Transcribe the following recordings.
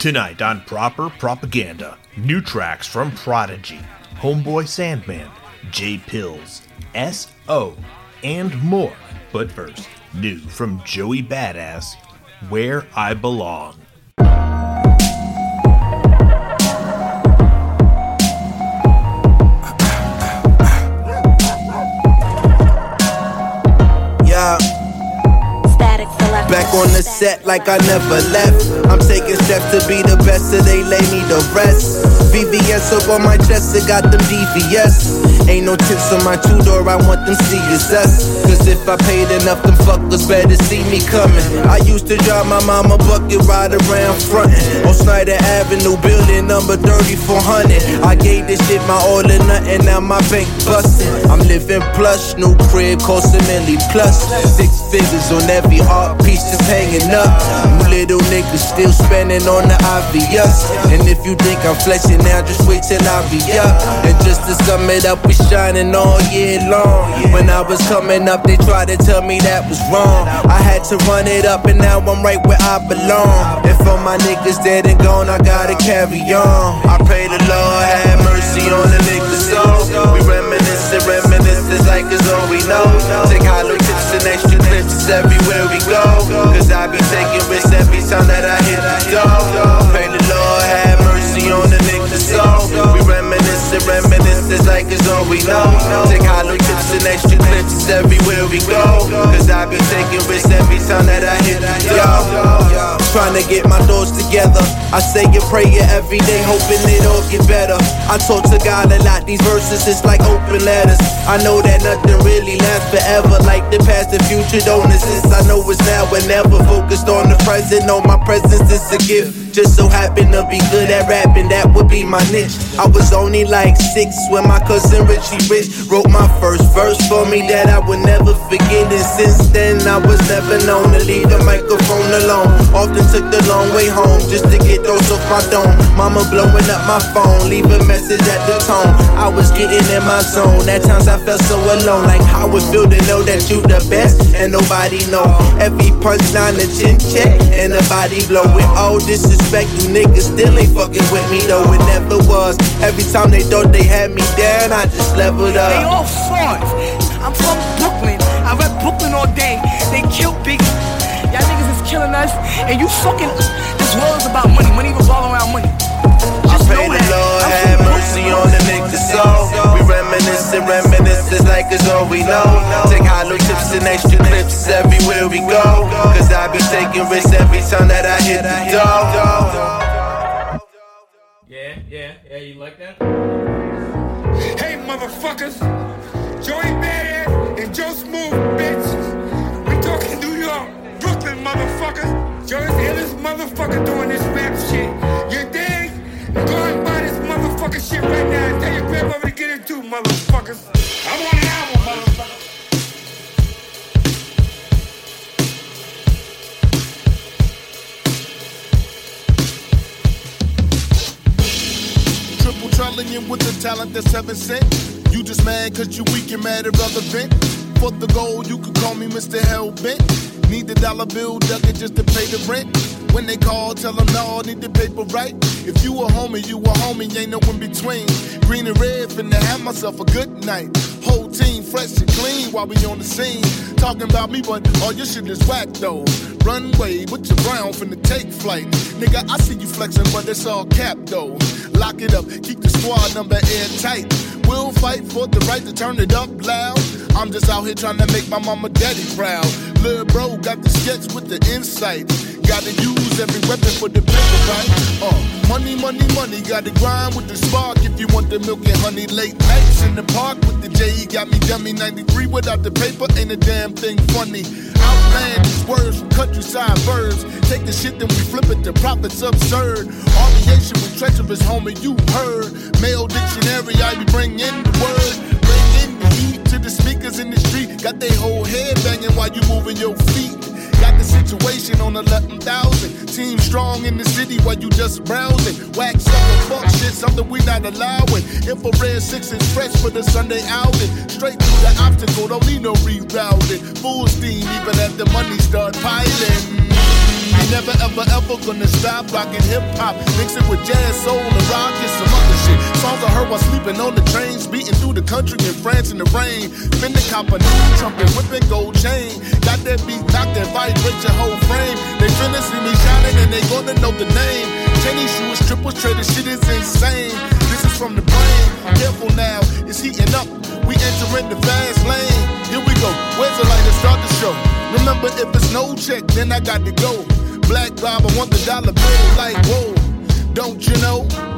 Tonight on Proper Propaganda, new tracks from Prodigy, Homeboy Sandman, Jaypitts, S.O., and more. But first, new from Joey Badass, Where I Belong. Back on the set like I never left. I'm taking steps to be the best, so they lay me to rest. VVS up on my chest, I got them DVS. Ain't no tips on my two door, I want them CSS. Cause if I paid enough, them fuckers better see me coming. I used to drive my mama bucket ride around frontin' on Snyder Avenue, building number 3400. I gave this shit my all or nothing, now my bank bustin'. I'm living plush, new crib, cost a milli plus. Six figures on every art piece just hanging up. You little niggas still spending on the obvious. And if you think I'm flexing now, just wait till I be up. And just to sum it up, we shining all year long. When I was coming up, they tried to tell me that was wrong. I had to run it up, and now I'm right where I belong. And for my niggas dead and gone, I gotta carry on. I pray the Lord have mercy on the niggas' soul. We reminiscing, reminiscing like it's all we know. Take hollow tips and extra clips everywhere we go. Cause I be taking risks every time that I we know. Take hollow tips and extra clips everywhere we go. Cause I be taking risks every time that I hit door. Trying to get my thoughts together. I say a prayer every day, hoping it all get better. I talk to God a lot, these verses is like open letters. I know that nothing really lasts forever, like the past and future don't exist. I know it's now and never focused on the present. No, my presence is a gift. Just so happen to be good at rapping, that would be my niche. I was only like six when my cousin Richie Rich wrote my first verse for me that I would never forget. And since then, I was never known to leave the microphone alone. Often took the long way home just to get those off my dome. Mama blowing up my phone, leave a message at the tone. I was getting in my zone. At times I felt so alone, like how it feel to know that you the best and nobody know. Every punchline a chin check and the body blow all oh, disrespect. You niggas still ain't fucking with me though. It never was. Every time they thought they had me down, I just leveled up. They all frauds. I'm from Brooklyn. I rep Brooklyn all day. They kill Biggie. Y'all niggas is killing us, and you fucking. This world is about money. Money revolve around money. Just Pray know the that. Lord I'm have from mercy on the niggas' soul. We reminiscing, reminiscing like it's all we know. Take hollow tips and extra clips everywhere we go. Cause I be taking risks every time that I hit the door. Yeah, yeah, yeah, you like that? Hey, motherfuckers. Joey Badass and Joe Smooth, bitch. We talking New York, Brooklyn, motherfucker. Joey's the illest motherfucker doing this rap shit. 32, motherfuckers. I'm on an album, motherfuckers. Triple trillion with the talent that's heaven sent. You just mad cause you weak and mad irrelevant. For the gold, you could call me Mr. Hellbent. Need the dollar bill, duck it just to pay the rent. When they call, tell them no, I need the paper right. If you a homie, you a homie, ain't no in between. Green and red, finna have myself a good night. Whole team fresh and clean while we on the scene. Talking about me, but all your shit is whack though. Runway with your brown finna take flight. Nigga, I see you flexing, but it's all cap though. Lock it up, keep the squad number airtight. We'll fight for the right to turn it up loud. I'm just out here trying to make my mama daddy proud. Lil' bro got the sketch with the insight. Gotta use every weapon for the paper, right? Uh, money, money, money, gotta grind with the spark if you want the milk and honey. Late nights in the park with the J, got me dummy 93 without the paper, ain't a damn thing funny. Outlandish words from countryside verbs. Take the shit, then we flip it to profits absurd. Aviation with treacherous, homie, you heard. Male dictionary, I be bringing the word. Bring in the heat to the speakers in the street. Got they whole head banging while you moving your feet. The situation on 11,000. Team strong in the city while you just browsing. Wax sucker, fuck shit, something we not allowing. Infrared six is fresh for the Sunday outing. Straight through the obstacle, don't need no rerouting. Full steam, even at the money start piling. Never ever ever gonna stop rocking hip hop. Mix it with jazz, soul, and rock and some other shit. Songs I heard while sleeping on the trains, beating through the country in France in the rain. Spin the copper, new trumpet, whipping gold chain. Got that beat knocked that vibrate your whole frame. They finna see me shining and they gonna know the name. Tennis shoes, triple trader, shit is insane. This is from the brain. Careful now, it's heating up. We entering the fast lane. Here we go. Where's the light to start the show? Remember, if it's no check, then I got to go. Black Bob, I want the dollar bill like, whoa, don't you know?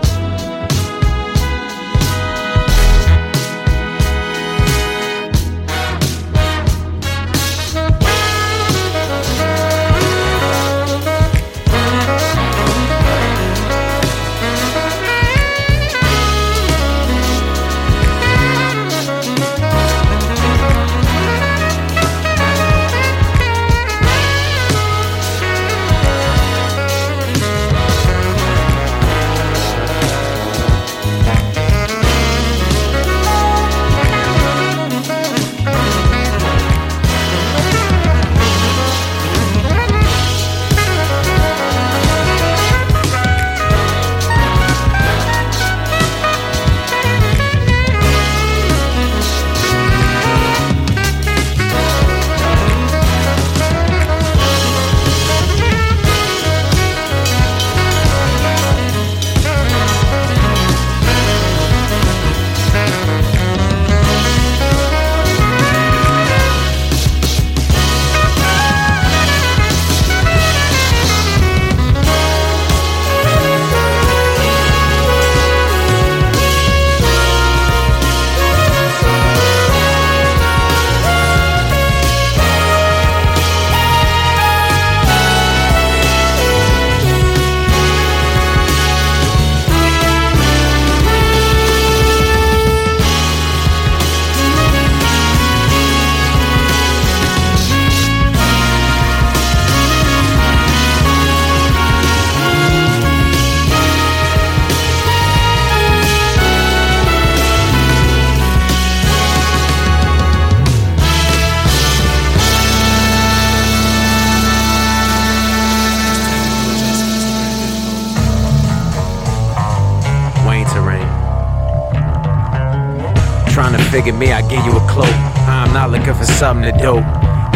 Looking for something to do.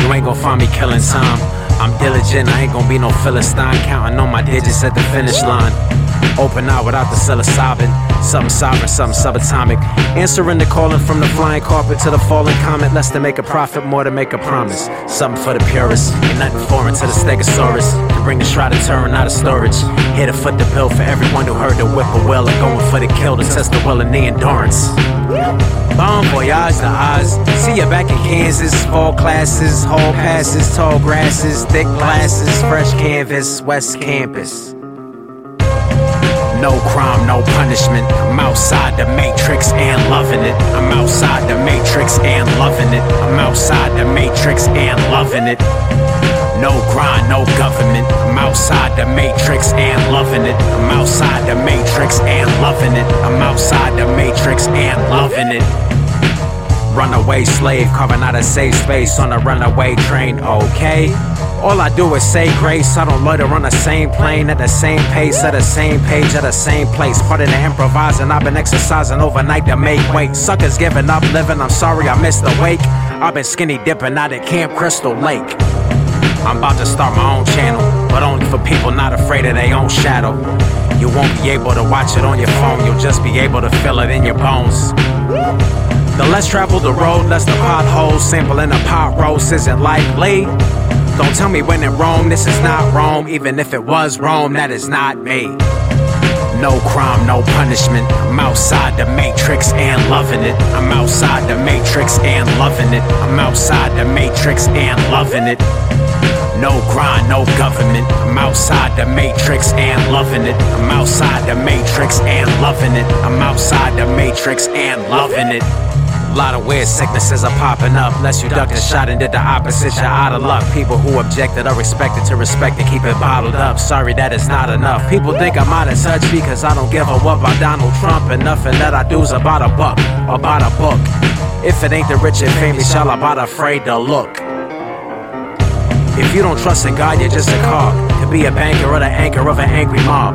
You ain't gonna find me killing time. I'm diligent, I ain't gonna be no Philistine. Counting on my digits at the finish line. Open out without the psilocybin. Something sovereign, something subatomic. Answering the calling from the flying carpet to the falling comet. Less to make a profit, more to make a promise. Something for the purists. Ain't nothing foreign to the stegosaurus. To bring the shroud of Turin out of storage. Here to foot the bill for everyone who heard the whippoorwill and going for the kill to test the will and the endurance. Bon voyage to Oz. See you back in Kansas. Fall classes, hall passes, tall grasses, thick glasses, fresh canvas, West Campus. No crime, no punishment. I'm outside the matrix and loving it. I'm outside the matrix and loving it. I'm outside the matrix and loving it. No grind, no government. I'm outside the matrix and loving it. I'm outside the matrix and loving it. I'm outside the matrix and loving it. Runaway slave carving out a safe space on a runaway train, okay? All I do is say grace. I don't loiter on the same plane at the same pace, at the same page, at the same place. Part of the improvising, I've been exercising overnight to make weight. Suckers giving up living, I'm sorry I missed the wake. I've been skinny dipping out at Camp Crystal Lake. I'm about to start my own channel, but only for people not afraid of their own shadow. You won't be able to watch it on your phone, you'll just be able to feel it in your bones. The less traveled the road, less the potholes. Sampling the pot roast isn't likely. Don't tell me when in Rome, this is not Rome. Even if it was Rome, that is not me. No crime, no punishment. I'm outside the matrix and loving it. I'm outside the matrix and loving it. I'm outside the matrix and loving it. No grind, no government. I'm outside the matrix and loving it. I'm outside the matrix and loving it. I'm outside the matrix and loving it. A lot of weird sicknesses are popping up. Unless you ducked a shot and did the opposite, you're out of luck. People who objected are expected to respect and keep it bottled up. Sorry that it's not enough. People think I'm out of touch because I don't give a what about Donald Trump. And nothing that I do's about a buck, about a book. If it ain't the rich and famous, y'all about afraid to look. If you don't trust in God, you're just a cog. Could be a banker or the anchor of an angry mob.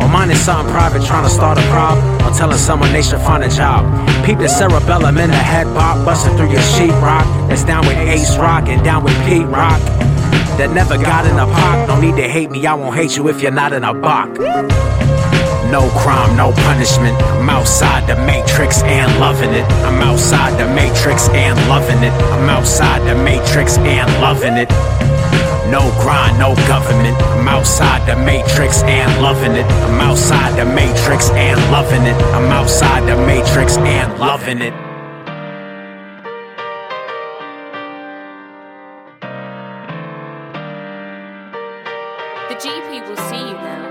Or mine is something private trying to start a prob. Or telling someone they should find a job. Peep the cerebellum in the head pop, busting through your sheetrock. That's down with Ace Rock and down with Pete Rock. That never got in a pock. No need to hate me, I won't hate you if you're not in a box. No crime, no punishment. I'm outside the matrix and loving it. I'm outside the matrix and loving it. I'm outside the matrix and loving it. No grind, no government. I'm outside the matrix and loving it. I'm outside the matrix and loving it. I'm outside the matrix and loving it. The GP will see you now.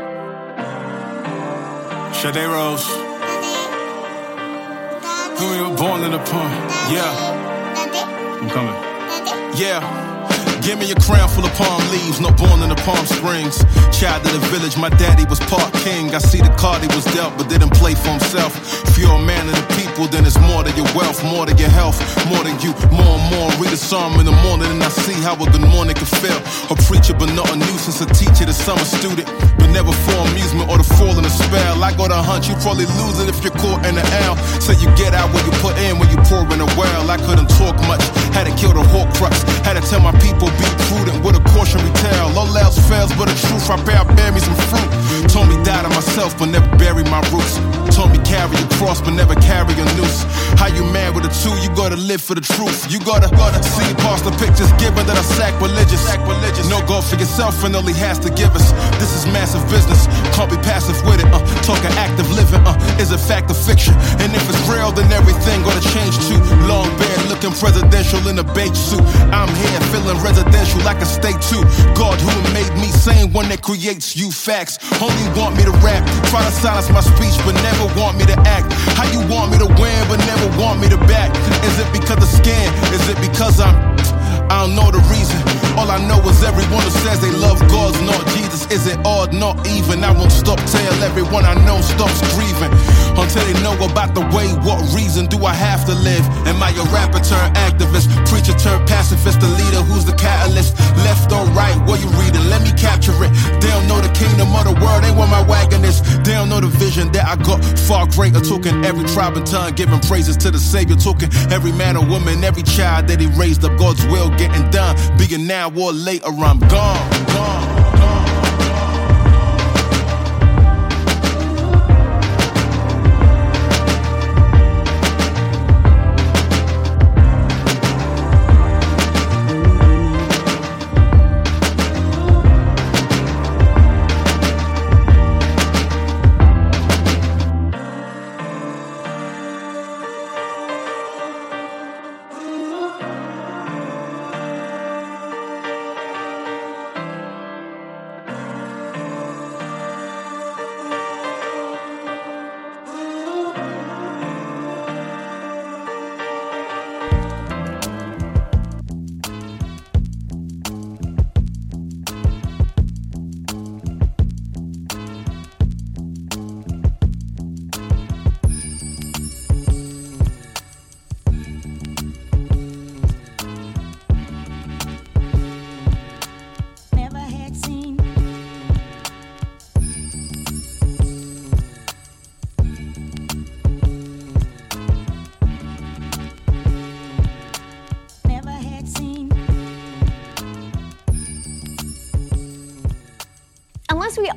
Sade Rose. Who we were born in the pond. Yeah. I'm coming. Yeah. Give me a crown full of palm leaves, not born in the Palm Springs. Child of the village, my daddy was part king. I see the card he was dealt, but didn't play for himself. If you're a man of the people, then it's more than your wealth, more than your health, more than you, more and more. Read a psalm in the morning and I see how a good morning can feel. A preacher, but not a nuisance, a teacher, the summer student, but never for amusement or to fall in a spell. I go to hunt, you probably lose it if you're caught in the L. Say you get out what you put in when you pour in a well. I couldn't talk much, had to kill the whole crux, had to tell my people be prudent with a cautionary tale. All else fails, but the truth, I bear, bear me some fruit. Told me die to myself, but never bury my roots. Told me carry a cross, but never carry a noose. How you mad with a two? You gotta live for the truth. You gotta, gotta see past the pictures given that are sacrilegious. sacrilegious. No God for yourself, and he has to give us. This is massive business. Can't be passive with it. Uh, talking active living. Uh, is it fact or fiction? And if it's real, then everything gonna change too. Long beard, looking presidential in a beige suit. I'm here feeling residential like a state too. God who made me same one that creates you facts. Only want me to rap, try to silence my speech, but never want me to act. How you want me to win, but never want me to back? Is it because of skin? Is it because I'm I don't know the reason. All I know is everyone who says they love God's not Jesus. Is it odd, not even? I won't stop till everyone I know stops grieving. Until they know about the way, what reason do I have to live? Am I a rapper turned activist? Preacher turned pacifist? The leader who's the catalyst? Left or right? What you reading? Let me capture it. They don't know the kingdom of the world, ain't where my wagon is. They don't know the vision that I got far greater. Talking every tribe and tongue, giving praises to the Savior. Talking every man or woman, every child that He raised up. God's will getting done. Being now or later, I'm gone. gone.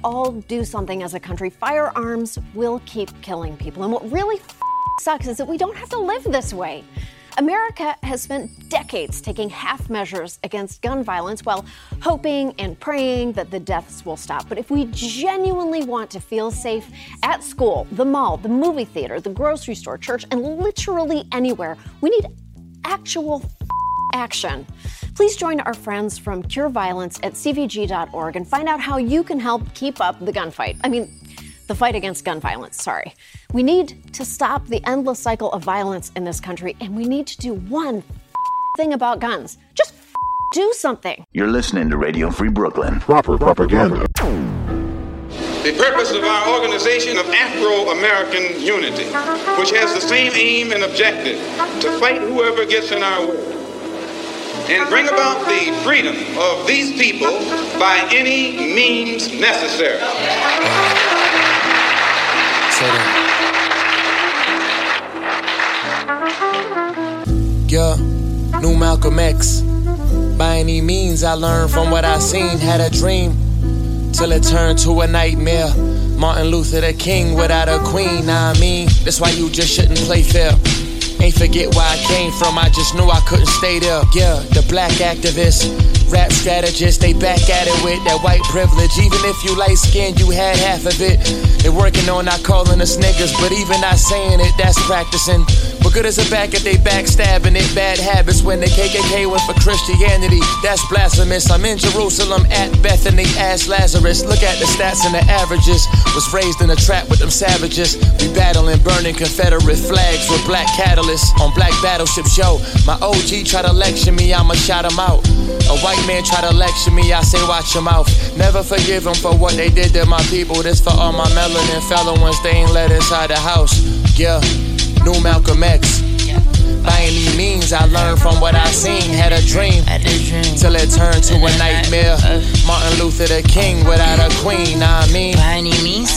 All do something as a country, firearms will keep killing people. And what really f- sucks is that we don't have to live this way. America has spent decades taking half measures against gun violence while hoping and praying that the deaths will stop. But if we genuinely want to feel safe at school, the mall, the movie theater, the grocery store, church, and literally anywhere, we need actual action. Please join our friends from Cure Violence at cvg.org and find out how you can help keep up the gunfight. I mean, the fight against gun violence, sorry. We need to stop the endless cycle of violence in this country, and we need to do one thing about guns. Just do something. You're listening to Radio Free Brooklyn. Proper propaganda. The purpose of our organization of Afro American Unity, which has the same aim and objective to fight whoever gets in our way and bring about the freedom of these people by any means necessary. Yeah, new Malcolm X. By any means, I learned from what I seen. Had a dream till it turned to a nightmare. Martin Luther the King without a queen, I mean, that's why you just shouldn't play fair. Ain't forget where I came from, I just knew I couldn't stay there. Yeah, the black activists, rap strategists, they back at it with that white privilege. Even if you light skinned, you had half of it. They're working on not calling us niggas, but even not saying it, that's practicing. What good is it back if they backstabbing it? Bad habits when the KKK went for Christianity. That's blasphemous. I'm in Jerusalem at Bethany. Ask Lazarus. Look at the stats and the averages. Was raised in a trap with them savages. We battling, burning Confederate flags with black catalysts on black battleships. Yo, my OG try to lecture me, I'ma shout him out. A white man try to lecture me, I say watch your mouth. Never forgive them for what they did to my people. This for all my melanin fellow ones they ain't let inside the house. Yeah new Malcolm X. By any means, I learned from what I seen. Had a dream, till it turned to a nightmare. Martin Luther the King without a queen, nah, I mean. By any means,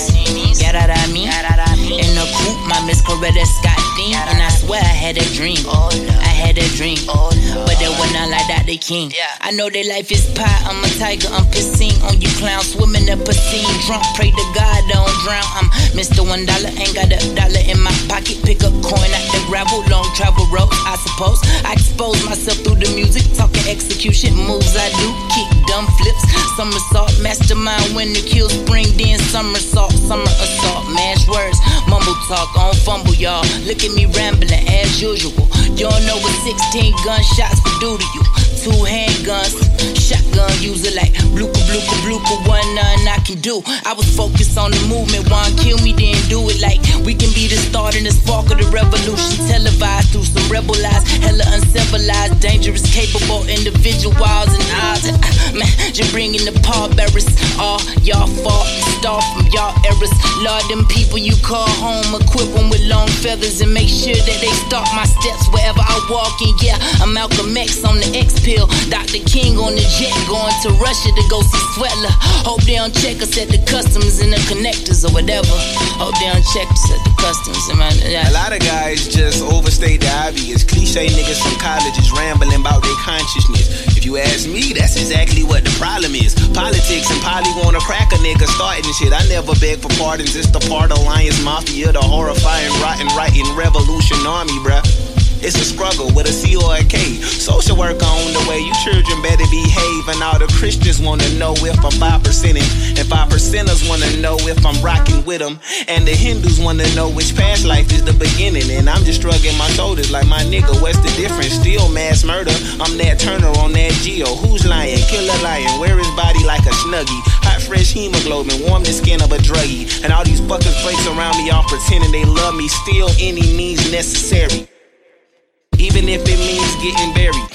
yeah, that I mean. In the coupe, my Miss Coretta Scott theme, and I swear I had a dream. Oh, I had a dream, oh, but it was not like that. The King. I know their life is pie. I'm a tiger. I'm pissing on you clowns, swimming up a scene, drunk. Pray to God, don't drown. I'm Mr. One Dollar, ain't got a dollar in my pocket. Pick up coin at the gravel, long travel road. I suppose I expose myself through the music, talking execution moves. I do kick dumb flips, somersault, mastermind when the kill spring, then somersault, summer assault, mash words, mumble talk, on fumble, y'all. Look at me rambling as usual. Y'all know what 16 gunshots would do to you. Two handguns, shotgun user like bluka bluka bluka, one none I can do. I was focused on the movement, one kill me, then do it like we can be the start and the spark of the revolution, televised through some rebel lies, hella uncivilized, dangerous, capable individuals and odds. Ah, man, just bringing the pallbearers, all y'all fault, start from y'all errors. Lord, them people you call home, equip them with long feathers and make sure that they start my steps wherever I walk And Yeah, I'm Malcolm X on the X pill, Dr. King on the jet, going to Russia to go see Sweatler. Hope they don't check us at the customs and the connectors or whatever. Hope they don't check us at the customs. And man, yeah. A lot of guys just overstate the obvious. Cliche niggas from colleges rambling about their consciousness. If you ask me, that's exactly what the problem is. Politics and poly wanna crack a nigga starting shit. I never beg for pardons. It's the part of alliance mafia, the horrifying, rotten, writing revolution army, bruh. It's a struggle with a C or a K. Social work on the way. You children better behave. And all the Christians wanna know if I'm 5%ing. And 5 percenters wanna know if I'm rocking with them. And the Hindus wanna know which past life is the beginning. And I'm just shrugging my shoulders like my nigga, what's the difference? Still mass murder. I'm that Turner on that Geo. Who's lying? Killer lion. Wear his body like a snuggie. Hot fresh hemoglobin. Warm the skin of a druggie. And all these fuckers flakes around me all pretending they love me. Still any means necessary even if it means getting buried.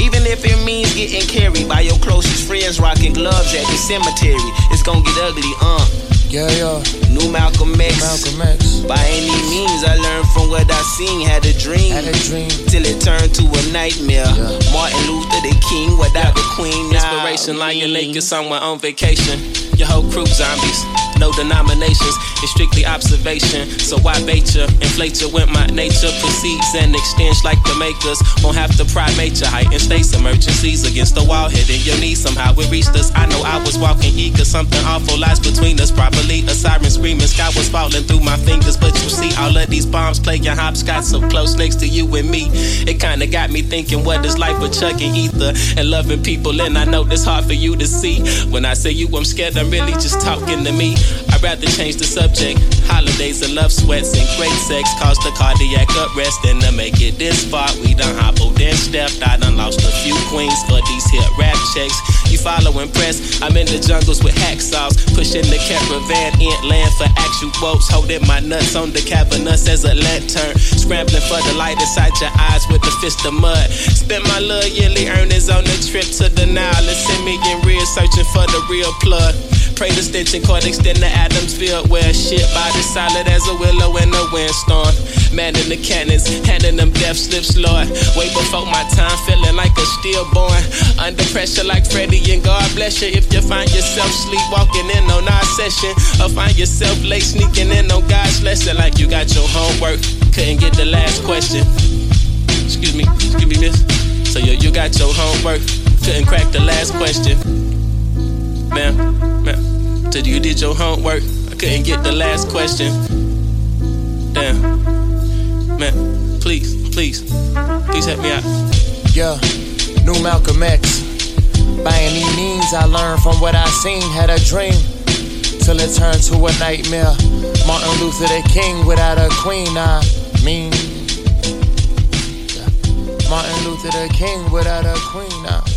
Even if it means getting carried by your closest friends, rocking gloves at the cemetery. It's gonna get ugly, uh. Yeah, yeah. New Malcolm X. Malcolm X. By any means, I learned from what I seen. Had a dream. Had a dream. Till it turned to a nightmare. Yeah. Martin Luther, the king, without the queen. Inspiration like a naked somewhere on vacation. Your whole crew zombies. no denominations. It's strictly observation. So why bait ya? Inflate ya when my nature proceeds and extends like the makers. Won't have to primate height Heighten states emergencies against the wall, hitting your knees. Somehow it reached us. I know I was walking eager. Something awful lies between us. Probably a siren screaming. Sky was falling through my fingers. But you see, all of these bombs playing hopscotch so close next to you and me. It kinda got me thinking, what is life but chugging ether and loving people? And I know it's hard for you to see. When I say you, I'm scared. I'm really just talking to me. I'd rather change the subject. Holidays and love sweats and great sex cause the cardiac arrest. And to make it this far, we done hobbled and stepped. I done lost a few queens for these hit rap checks. You follow press. I'm in the jungles with hacksaws, pushing the caravan in for actual boats. Holding my nuts on the cavernous as a lantern. Scrambling for the light inside your eyes with the fist of mud. Spend my little yearly earnings on the trip to the Nile and send me in real searching for the real plug. Pray the extension cord extend to Adamsville where shit body solid as a willow in a windstorm. Man in the cannons, handing them death slips, Lord. Way before my time, feeling like a stillborn. Under pressure like Freddie and God bless you if you find yourself sleepwalking in on our session. Or find yourself late sneaking in on God's lesson like you got your homework. Couldn't get the last question. Excuse me, excuse me, miss. So you, you got your homework. Couldn't crack the last question. Ma'am, ma'am. Till you did your homework. I couldn't get the last question. Damn. Man, please, please, please help me out. Yeah, new Malcolm X. By any means, I learned from what I seen. Had a dream till it turned to a nightmare. Martin Luther the King without a queen. I mean. Martin Luther the King without a queen. I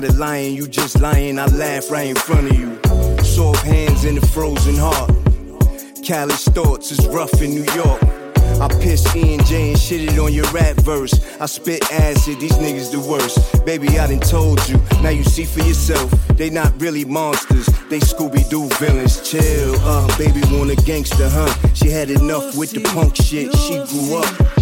not a lion, you just lying. I laugh right in front of you. Soft hands in a frozen heart. Callous thoughts is rough in New York. I pissed E and J and shitted on your rap verse. I spit acid, these niggas the worst. Baby, I done told you, now you see for yourself. They not really monsters, they Scooby Doo villains. Chill, uh, baby want a gangster, huh? She had enough with the punk shit, she grew up.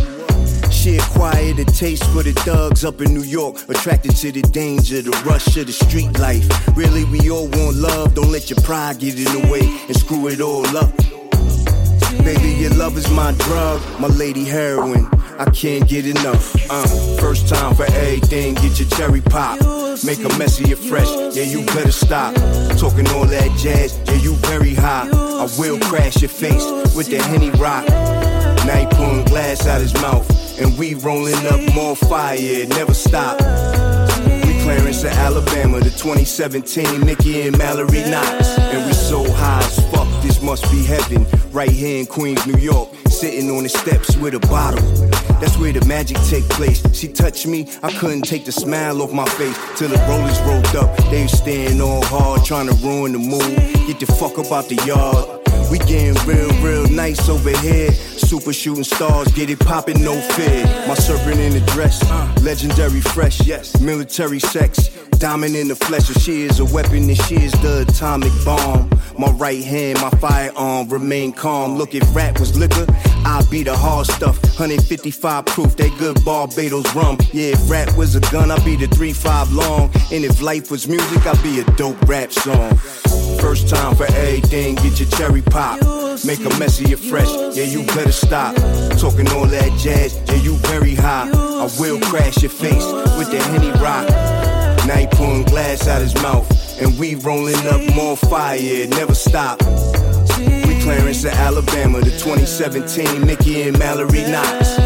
She acquired a taste for the thugs up in New York. Attracted to the danger, the rush of the street life. Really, we all want love. Don't let your pride get in the way and screw it all up. Baby, your love is my drug, my lady heroin. I can't get enough. Uh, first time for everything, get your cherry pop. Make a mess of your fresh, yeah, you better stop. Talking all that jazz, yeah, you very high. I will crash your face with the Henny Rock. Now he pulling glass out his mouth, and we rolling up more fire, it never stop. We Clarence of Alabama, the 2017 Mickey and Mallory Knox. And we so high as fuck, this must be heaven. Right here in Queens, New York, sitting on the steps with a bottle. That's where the magic take place. She touched me, I couldn't take the smile off my face. Till the rollers rolled up, they was staying all hard, trying to ruin the mood. Get the fuck up out the yard. We getting real, real nice over here. Super shooting stars, get it poppin', no fear. My serpent in the dress, uh. legendary fresh, yes. Military sex, diamond in the flesh. If she is a weapon, then she is the atomic bomb. My right hand, my firearm, remain calm. Look, if rap was liquor, I'd be the hard stuff. 155 proof, that good Barbados rum. Yeah, if rap was a gun, I'd be the 3-5 long. And if life was music, I'd be a dope rap song. First time for everything, get your cherry pop. Make a mess of your fresh, yeah, you better stop. Talking all that jazz, yeah, you very high. I will crash your face with the Henny Rock. Now he pulling glass out his mouth, and we rolling up more fire, it never stop. We Clarence of Alabama, the 2017 Mickey and Mallory Knox.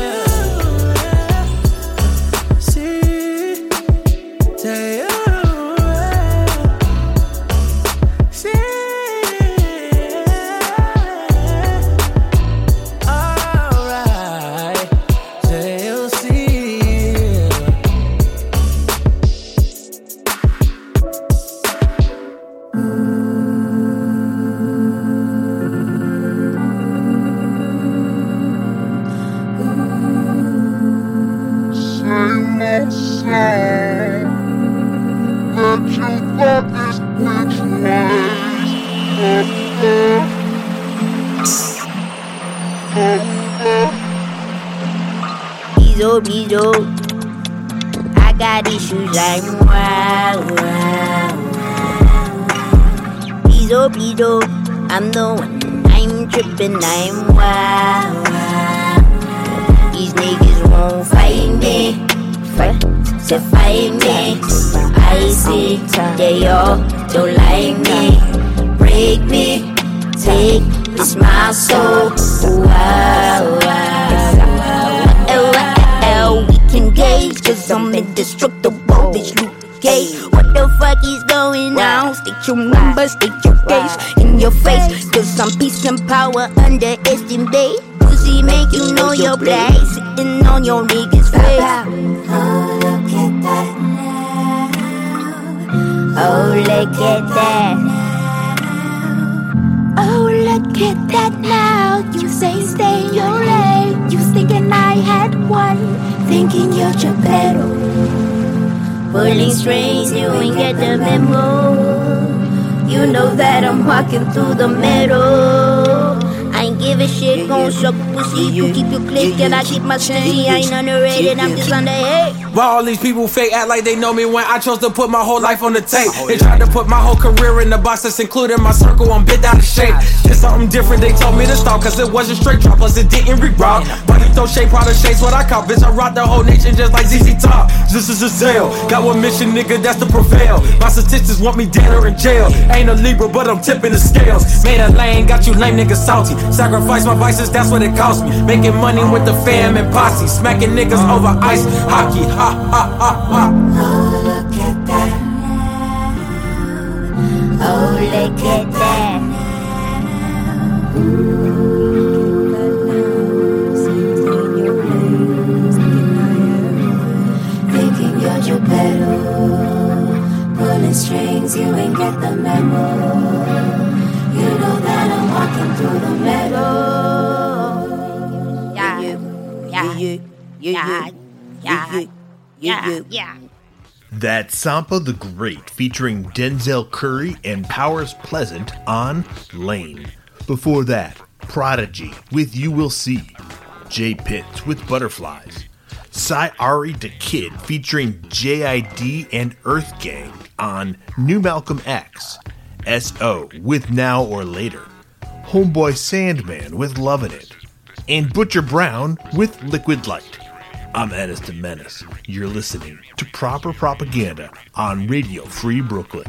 Tripping. I'm wow, wow. These niggas won't fight me. Fight to fight me. I see they all don't like me. Break me. Take it's my soul. Wow, wow, we can gauge, cause I'm indestructible, bitch, Cage. What the fuck is going on? Stick your number, stick your case in your face, cause I'm peace and power, underestimate. Pussy make you know your place, sitting on your niggas' face. Oh, look at that now. Oh, look at that. Oh, look at that now. You say stay your lane. You thinking I had one, thinking you're Geppetto. Pulling strings, you ain't get the memo. You know that I'm walking through the middle. I ain't give a shit, gon' suck pussy. You keep your click, and I keep my steady. I ain't underrated, I'm just underhate. Why all these people fake act like they know me when I chose to put my whole life on the tape? They tried to put my whole career in the box that's including my circle. I'm bit out of shape. It's something different. They told me to stop cause it wasn't straight drop, plus it didn't re-rock. But you throw shape out of shapes what I call. Bitch, I rock the whole nation just like ZZ Top. This is a sale. Got one mission, nigga, that's to prevail. My statistics want me dead or in jail. Ain't a Libra, but I'm tipping the scales. Made a lane, got you lame niggas salty. Sacrifice my vices, that's what it cost me. Making money with the fam and posse. Smacking niggas over ice hockey. Ha ha ha ha. Oh, look at that. Oh, look at that. Thinking you're your. Pulling strings, you ain't get the memo. You know walking through the meadow. Yeah, yeah, yeah, yeah, yeah, yeah, yeah. That Sampa the Great featuring Denzel Curry and Powers Pleasant on Lane. Before that, Prodigy with You Will See, Jay Pitts with Butterflies, Sy Ari Da Kid featuring JID and Earth Gang on New Malcolm X, SO with Now or Later, Homeboy Sandman with Lovin' It, and Butcher Brown with Liquid Light. I'm Ennis Menace. You're listening to Proper Propaganda on Radio Free Brooklyn.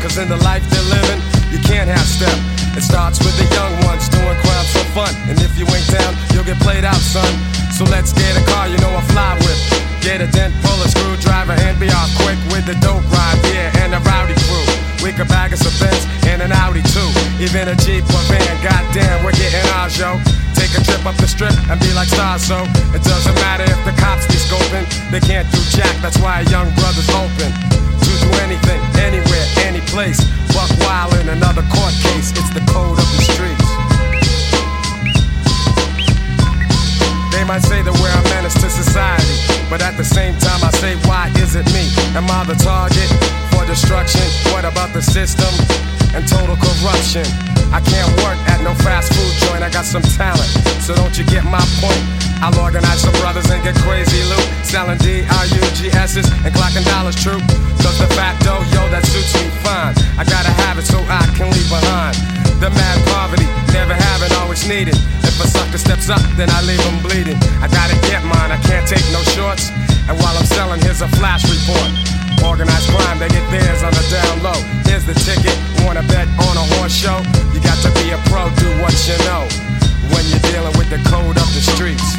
Cause in the life they're living, you can't have step. It starts with the young ones doing crimes for fun. And if you ain't down, you'll get played out, son. So let's get a car, you know I fly with. Get a dent, pull a screwdriver, and be off quick with the dope ride, yeah, and a rowdy crew. We could bag us a Benz and an Audi too. Even a Jeep or van, goddamn, we're getting ours, yo. Take a trip up the strip and be like stars, so it doesn't matter if the cops be scoping. They can't do jack, that's why a young brother's open. To do same time, I say, why is it me? Am I the target for destruction? What about the system and total corruption? I can't work at no fast food joint, I got some talent, so don't you get my point? I'll organize some brothers and get crazy loot, selling D-R-U-G-S's and clocking dollars true. Cause the facto, yo, that suits me fine. I gotta have it so I can leave behind. The mad poverty, never having, always needed. If a sucker steps up, then I leave him bleeding. I gotta get mine, I can't take no shorts. And while I'm selling, here's a flash report. Organized crime, they get theirs on the down low. Here's the ticket, wanna bet on a horse show? You got to be a pro, do what you know. When you're dealing with the code of the streets.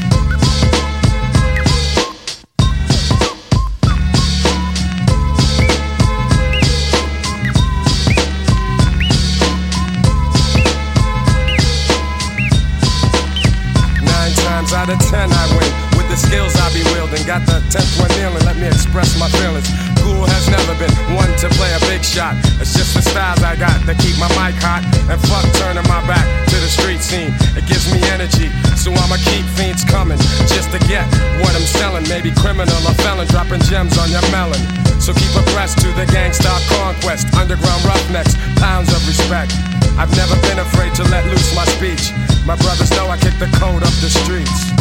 Nine times out of ten I win the skills I be wielding. Got the tenth one kneeling, let me express my feelings. Cool has never been one to play a big shot. It's just the styles I got that keep my mic hot. And fuck turning my back to the street scene. It gives me energy, so I'ma keep fiends coming just to get what I'm selling. Maybe criminal or felon dropping gems on your melon. So keep abreast to the gangsta conquest. Underground roughnecks, pounds of respect. I've never been afraid to let loose my speech. My brothers know I kick the code up the streets.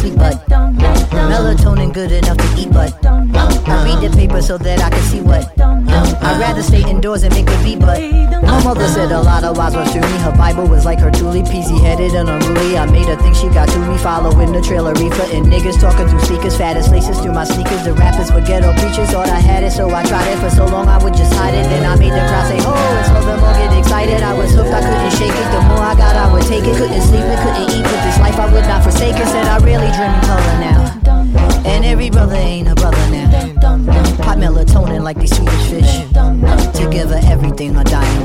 Sleep, but melatonin good enough to eat, but I read the paper so that I can see what. I'd rather stay indoors and make a beat, but my mother said a lot of wise words to me. Her Bible was like her Thule, peasy headed and unruly. I made her think she got to me, following the trailer reefer and niggas talking through speakers, fattest laces through my sneakers. The rappers were ghetto preachers, thought I had it, so I tried it for so long I would just hide it. Then I made the crowd say, "Oh!" and so the more get excited. I was hooked, I couldn't shake it. The more I got, I would take it. Couldn't sleep, it couldn't eat, but this life I would not forsake it. Said I really dream in color now, and every brother ain't a brother now. Pop melatonin like these Swedish fish. Together, everything a dying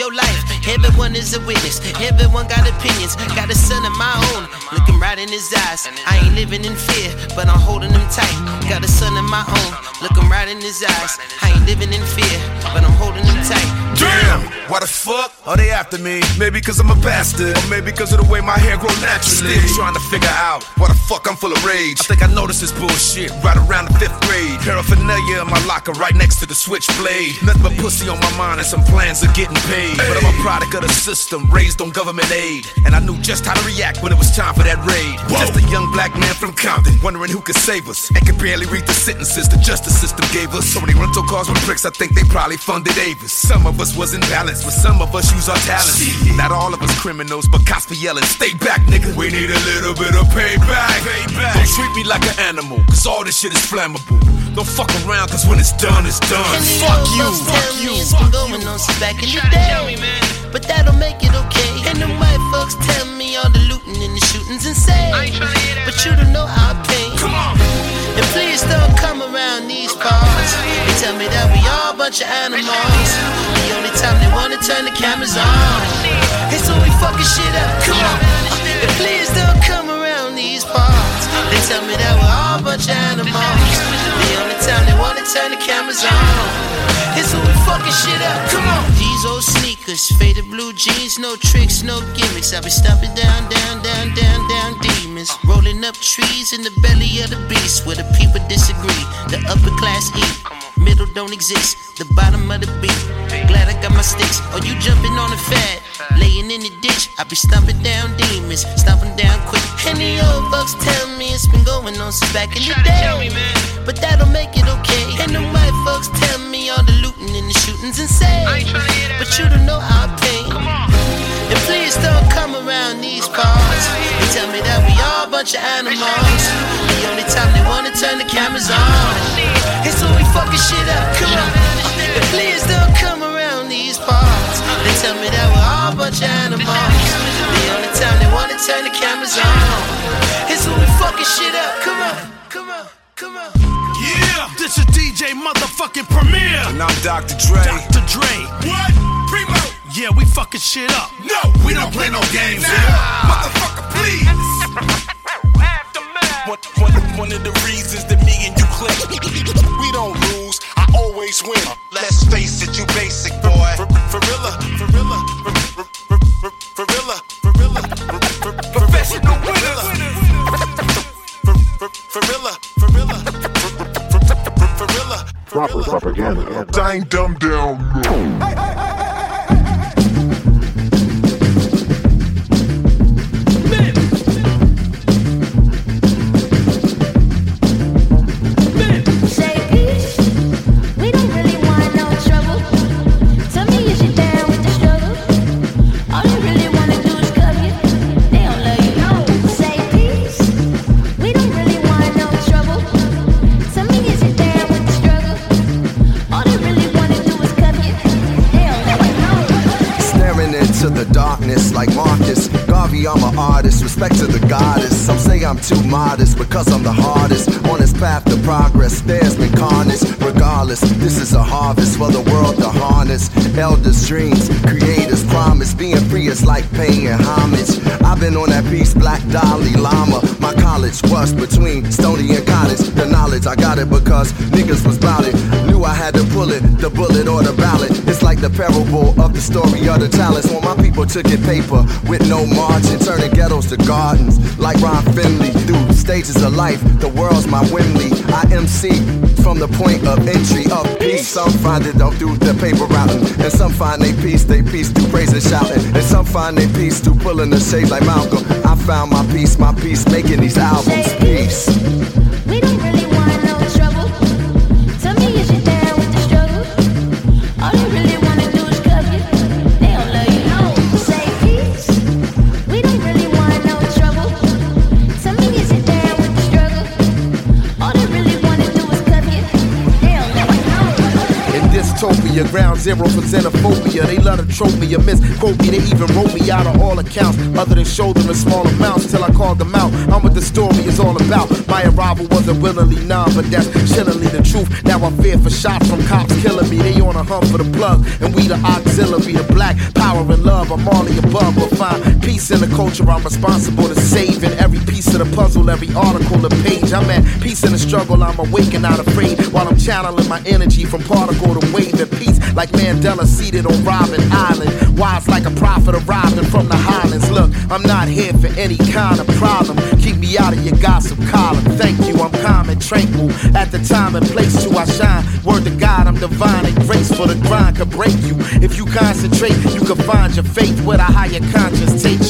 your life. Everyone is a witness. Everyone got opinions. Got a son of my own, looking right in his eyes. I ain't living in fear, but I'm holding him tight. Got a son of my own, looking right in his eyes. I ain't living in fear, but I'm holding him tight. Damn, why the fuck are they after me? Maybe cause I'm a bastard, or maybe cause of the way my hair grow naturally. Still trying to figure out why the fuck I'm full of rage. I think I noticed this bullshit right around the fifth grade. Paraphernalia in my locker right next to the switchblade. Nothing but pussy on my mind and some plans of getting paid. But I'm a product of the system, raised on government aid. And I knew just how to react when it was time for that raid. Just a young black man from Compton, wondering who could save us. And could barely read the sentences the justice system gave us. So many rental cars with bricks, I think they probably funded Avis. Some of us was in balance, but some of us use our talents. Not all of us criminals, but cops be yelling, stay back, nigga. We need a little bit of payback. payback. Don't treat me like an animal, cause all this shit is flammable. Don't fuck around, cause when it's done, it's done. Fuck you, fuck you. It's been going on since back in the day. But that don't make it okay. And the white folks tell me all the looting and the shooting's insane. But you don't know our pain. Come on. And please don't come around these parts. They tell me that we all a bunch of animals. The only time they wanna turn the cameras on is when we fucking shit up. Come on. And please don't come around these parts. They tell me that we're all a bunch of animals. Time they wanna turn the cameras on is when we fucking shit up. Come on. These old sneakers, faded blue jeans, no tricks, no gimmicks. I be stomping down, down, down, down, down demons. Rolling up trees in the belly of the beast where the people disagree. The upper class eat, middle don't exist. The bottom of the beat. Glad I got my sticks. Or you jumping on the fad, laying in the ditch. I be stomping down demons, stomping down quick. And the old folks tell me it's been going on since back in the day. But that don't make it okay. And the white folks tell me all the looting and the shooting's insane. But you don't know our pain. And please don't come around these parts and tell me that we all a bunch of animals. The only time they wanna turn the cameras on is when we fucking shit up. Come on. And please don't come around these parts and tell me that we're all a bunch of animals. Turn the cameras on is when we fucking shit up. Come on, come on, come on. Yeah, this is DJ motherfucking Premier. And I'm Dr. Dre. Dr. Dre. What? Primo. Yeah, we fucking shit up. No, we don't play no games here. Motherfucker, please. One, one, one of the reasons that me and you click. We don't lose, I always win. Let's face it, you basic boy. For real, for real, for Proper propaganda. I ain't dumb down. Say artist. Respect to the goddess. Some say I'm too modest because I'm the hardest. On this path to progress, there's been carnage. Regardless, this is a harvest for the world to harness. Elders' dreams, creators' promise. Being free is like paying homage. I've been on that piece, Black Dalai Lama. My college was between Stony and Cottage. The knowledge, I got it because niggas was bout it. Knew I had to pull it, the bullet or the ballot. It's like the parable of the story of the talents. When my people took it paper with no margin, turning ghettos to gardens. Like Ron Finley, through stages of life, the world's my Wembley. I MC from the point of entry of peace. Some find it, don't do the paper routing, and some find they peace, they peace through praise and shouting, and some find they peace through pulling the shades like Malcolm. I found my peace, my peace, making these albums. Peace. We don't really want no trouble. Tell me is you down with the struggle? All they really dystopia, ground zero for xenophobia. They love to trope me a or misquote me. They even wrote me out of all accounts, other than in small amounts till I called them out. I'm what the story is all about. My arrival wasn't willingly none, but that's chillingly the truth. Now I fear for shots from cops killing me. They on a hunt for the plug, and we the auxiliary, the black power and love. I'm all the above, but find peace in the culture. I'm responsible to saving every piece of the puzzle, every article, the page. I'm at peace in the struggle. I'm awake and not afraid while I'm channeling my energy from particle to wave and peace like Mandela seated on Robben Island. Wise like a prophet arriving from the highlands. Look, I'm not here for any kind of problem. Keep me out of your gossip column. Thank you, I'm calm and tranquil. At the time and place to I shine. Word to God, I'm divine and graceful. The grind could break you. If you concentrate, you can find your faith where the higher conscience takes you.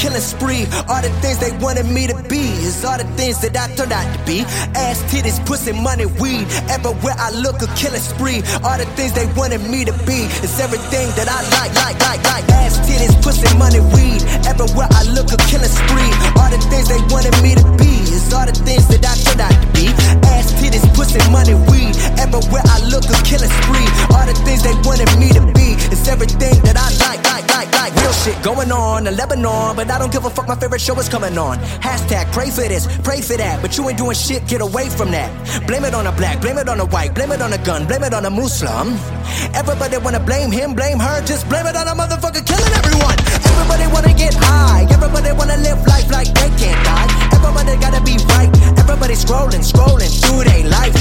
Killing spree. All the things they wanted me to be is all the things that I turned out to be. Ass titties, pussy, money, weed. Everywhere I look, a killing spree. All the things they wanted me to be is everything that I like, like, like, like. Ass titties, pussy, money, weed. Everywhere I look, a killing spree. All the things they wanted me to be is all the things that I turned out to be. Pussy, money, weed. Everywhere I look, a killing spree. All the things they wanted me to be is everything that I like, like, like, like. Real shit going on in Lebanon, but I don't give a fuck. My favorite show is coming on. Hashtag pray for this, pray for that, but you ain't doing shit. Get away from that. Blame it on a black, blame it on a white, blame it on a gun, blame it on a Muslim. Everybody wanna blame him, blame her, just blame it on a motherfucker killing everyone. Everybody wanna get high, everybody wanna live life like they can't die. Everybody gotta be right. Everybody scrolling, scrolling through their life.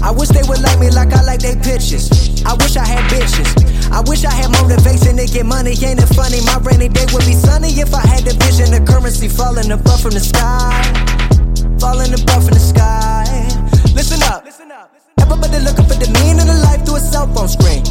I wish they would like me like I like they pictures. I wish I had bitches. I wish I had motivation to get money. Ain't it funny? My rainy day would be sunny if I had the vision of currency falling above from the sky. Falling above from the sky. Listen up. Everybody looking for the meaning of life through a cell phone screen.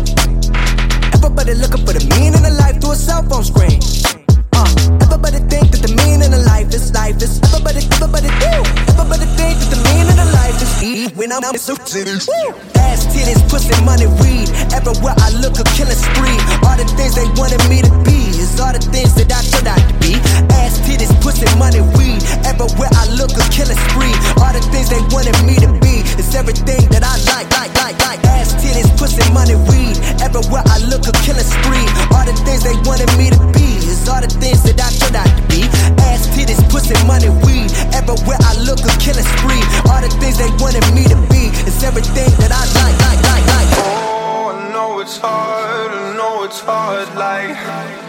Everybody looking for the meaning of life through a cell phone screen. Uh, everybody think that the meaning of life is life is. Everybody, everybody do. Everybody think that the meaning of life is when I'm so Woo! Ass titties, pussy, money, weed. Everywhere I look, a killing spree. All the things they wanted me to be is all the things that I out to be. Ass titties, pussy, money, weed. Everywhere I look, a killing spree. All the things they wanted me to be is everything that I like, like, like, like. Ass titties, pussy, money, weed. Everywhere I look, a killing spree. All the things they wanted me to be is all the things that I out to be. Ass titties, pussy, money, weed. Everywhere I look, a killing spree. All the things they wanted me to be is everything that I like, like, like, like. Oh, I know it's hard, I know it's hard, like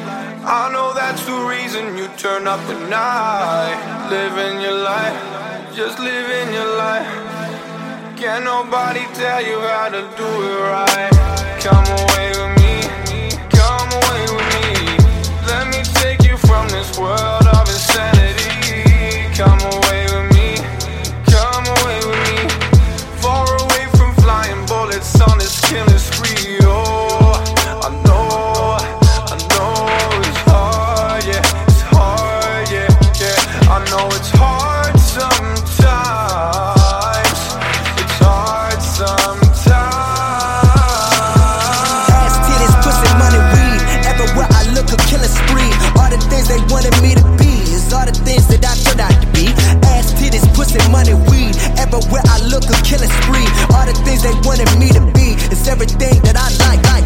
I know that's the reason you turn up at night. Living your life, just living your life. Can't nobody tell you how to do it right. Come away Everywhere I look, a killing spree. All the things they wanted me to be is all the things that I thought I could be. Ask t this money weed. Everywhere I look I'll kill All the things they wanted me to be is everything that I like I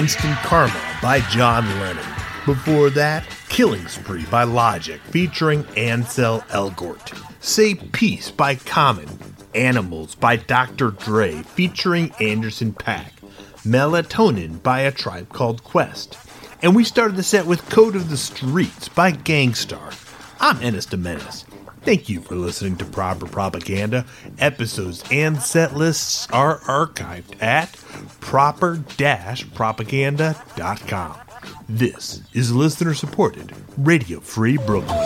Instant Karma by John Lennon. Before that, Killing Spree by Logic featuring Ansel Elgort. Say Peace by Common. Animals by Dr. Dre featuring Anderson Paak. Melatonin by A Tribe Called Quest. And we started the set with Code of the Streets by Gang Starr. I'm Ennis de Menace. Thank you for listening to Proper Propaganda. Episodes and set lists are archived at proper-propaganda.com. This is listener supported Radio Free Brooklyn.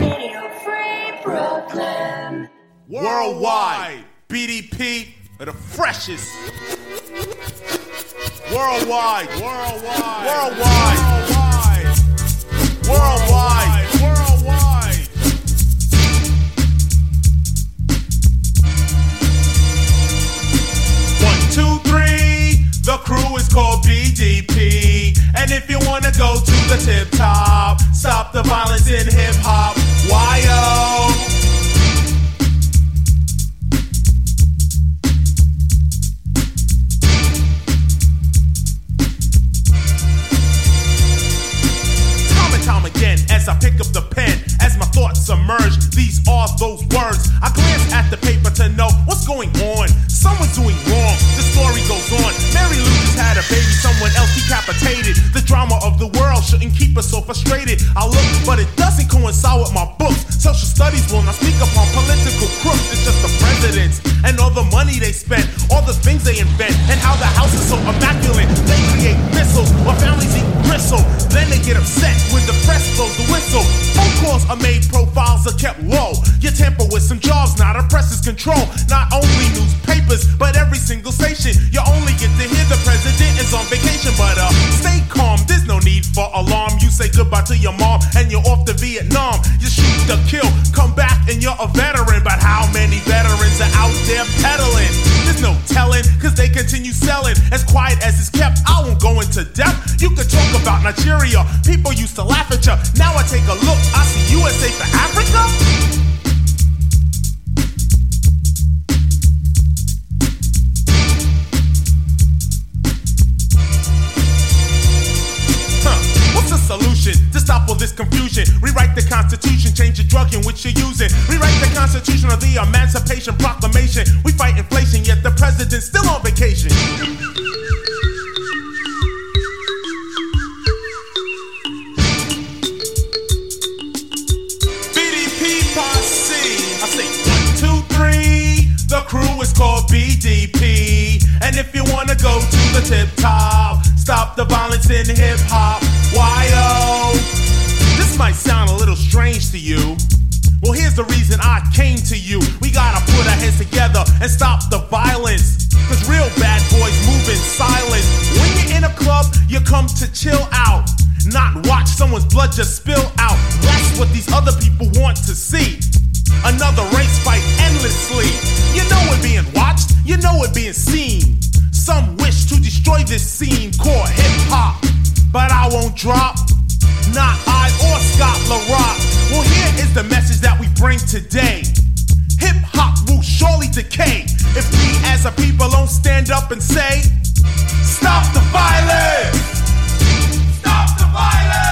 Radio Free Brooklyn. Worldwide, BDP are the freshest. Worldwide, worldwide, worldwide, worldwide, worldwide. Crew is called BDP. And if you wanna go to the tip top, stop the violence in hip hop. Why again, as I pick up the pen, as my thoughts submerge, these are those words. I glance at the paper to know what's going on. Someone's doing wrong. The story goes on. Mary Lou just had a baby, someone else decapitated. The drama of the world shouldn't keep us so frustrated. I look, but it doesn't coincide with my books. Social studies will not speak upon political crooks. It's just the presidents and all the money they spend, all the things they invent, and how the house is so immaculate. They create missiles while families eat gristle. Then they get upset when the press blows the whistle. Phone calls are made, profiles are kept low. You tamper with some jobs, not a press's control. Not only newspapers, but every single station. You only get to hear the president is on vacation, but uh, stay calm. There's no need for alarm. You say goodbye to your mom and you're off to Vietnam. You shoot the kill, come back and you're a veteran. But how many veterans are out there peddling? There's no telling, cause they continue selling. As quiet as it's kept, I won't go into depth. You could talk about Nigeria. People used to laugh at you. Now I take a look, I see USA for Africa. Solution to stop all this confusion? Rewrite the Constitution, change the drug in which you're using. Rewrite the Constitution or the Emancipation Proclamation. We fight inflation, yet the president's still on vacation. BDP posse. I say one, two, three. The crew is called BDP. And if you wanna go to the tip top, stop the violence in hip hop. Why oh? This might sound a little strange to you. Well, here's the reason I came to you. We gotta put our heads together and stop the violence. Cause real bad boys move in silence. When you're in a club, you come to chill out. Not watch someone's blood just spill out. That's what these other people want to see. Another race fight endlessly. You know it being watched, you know it being seen. So destroy this scene called hip hop. But I won't drop. Not I or Scott La Rock. Well, here is the message that we bring today. Hip hop will surely decay if we as a people don't stand up and say, Stop the violence! Stop the violence!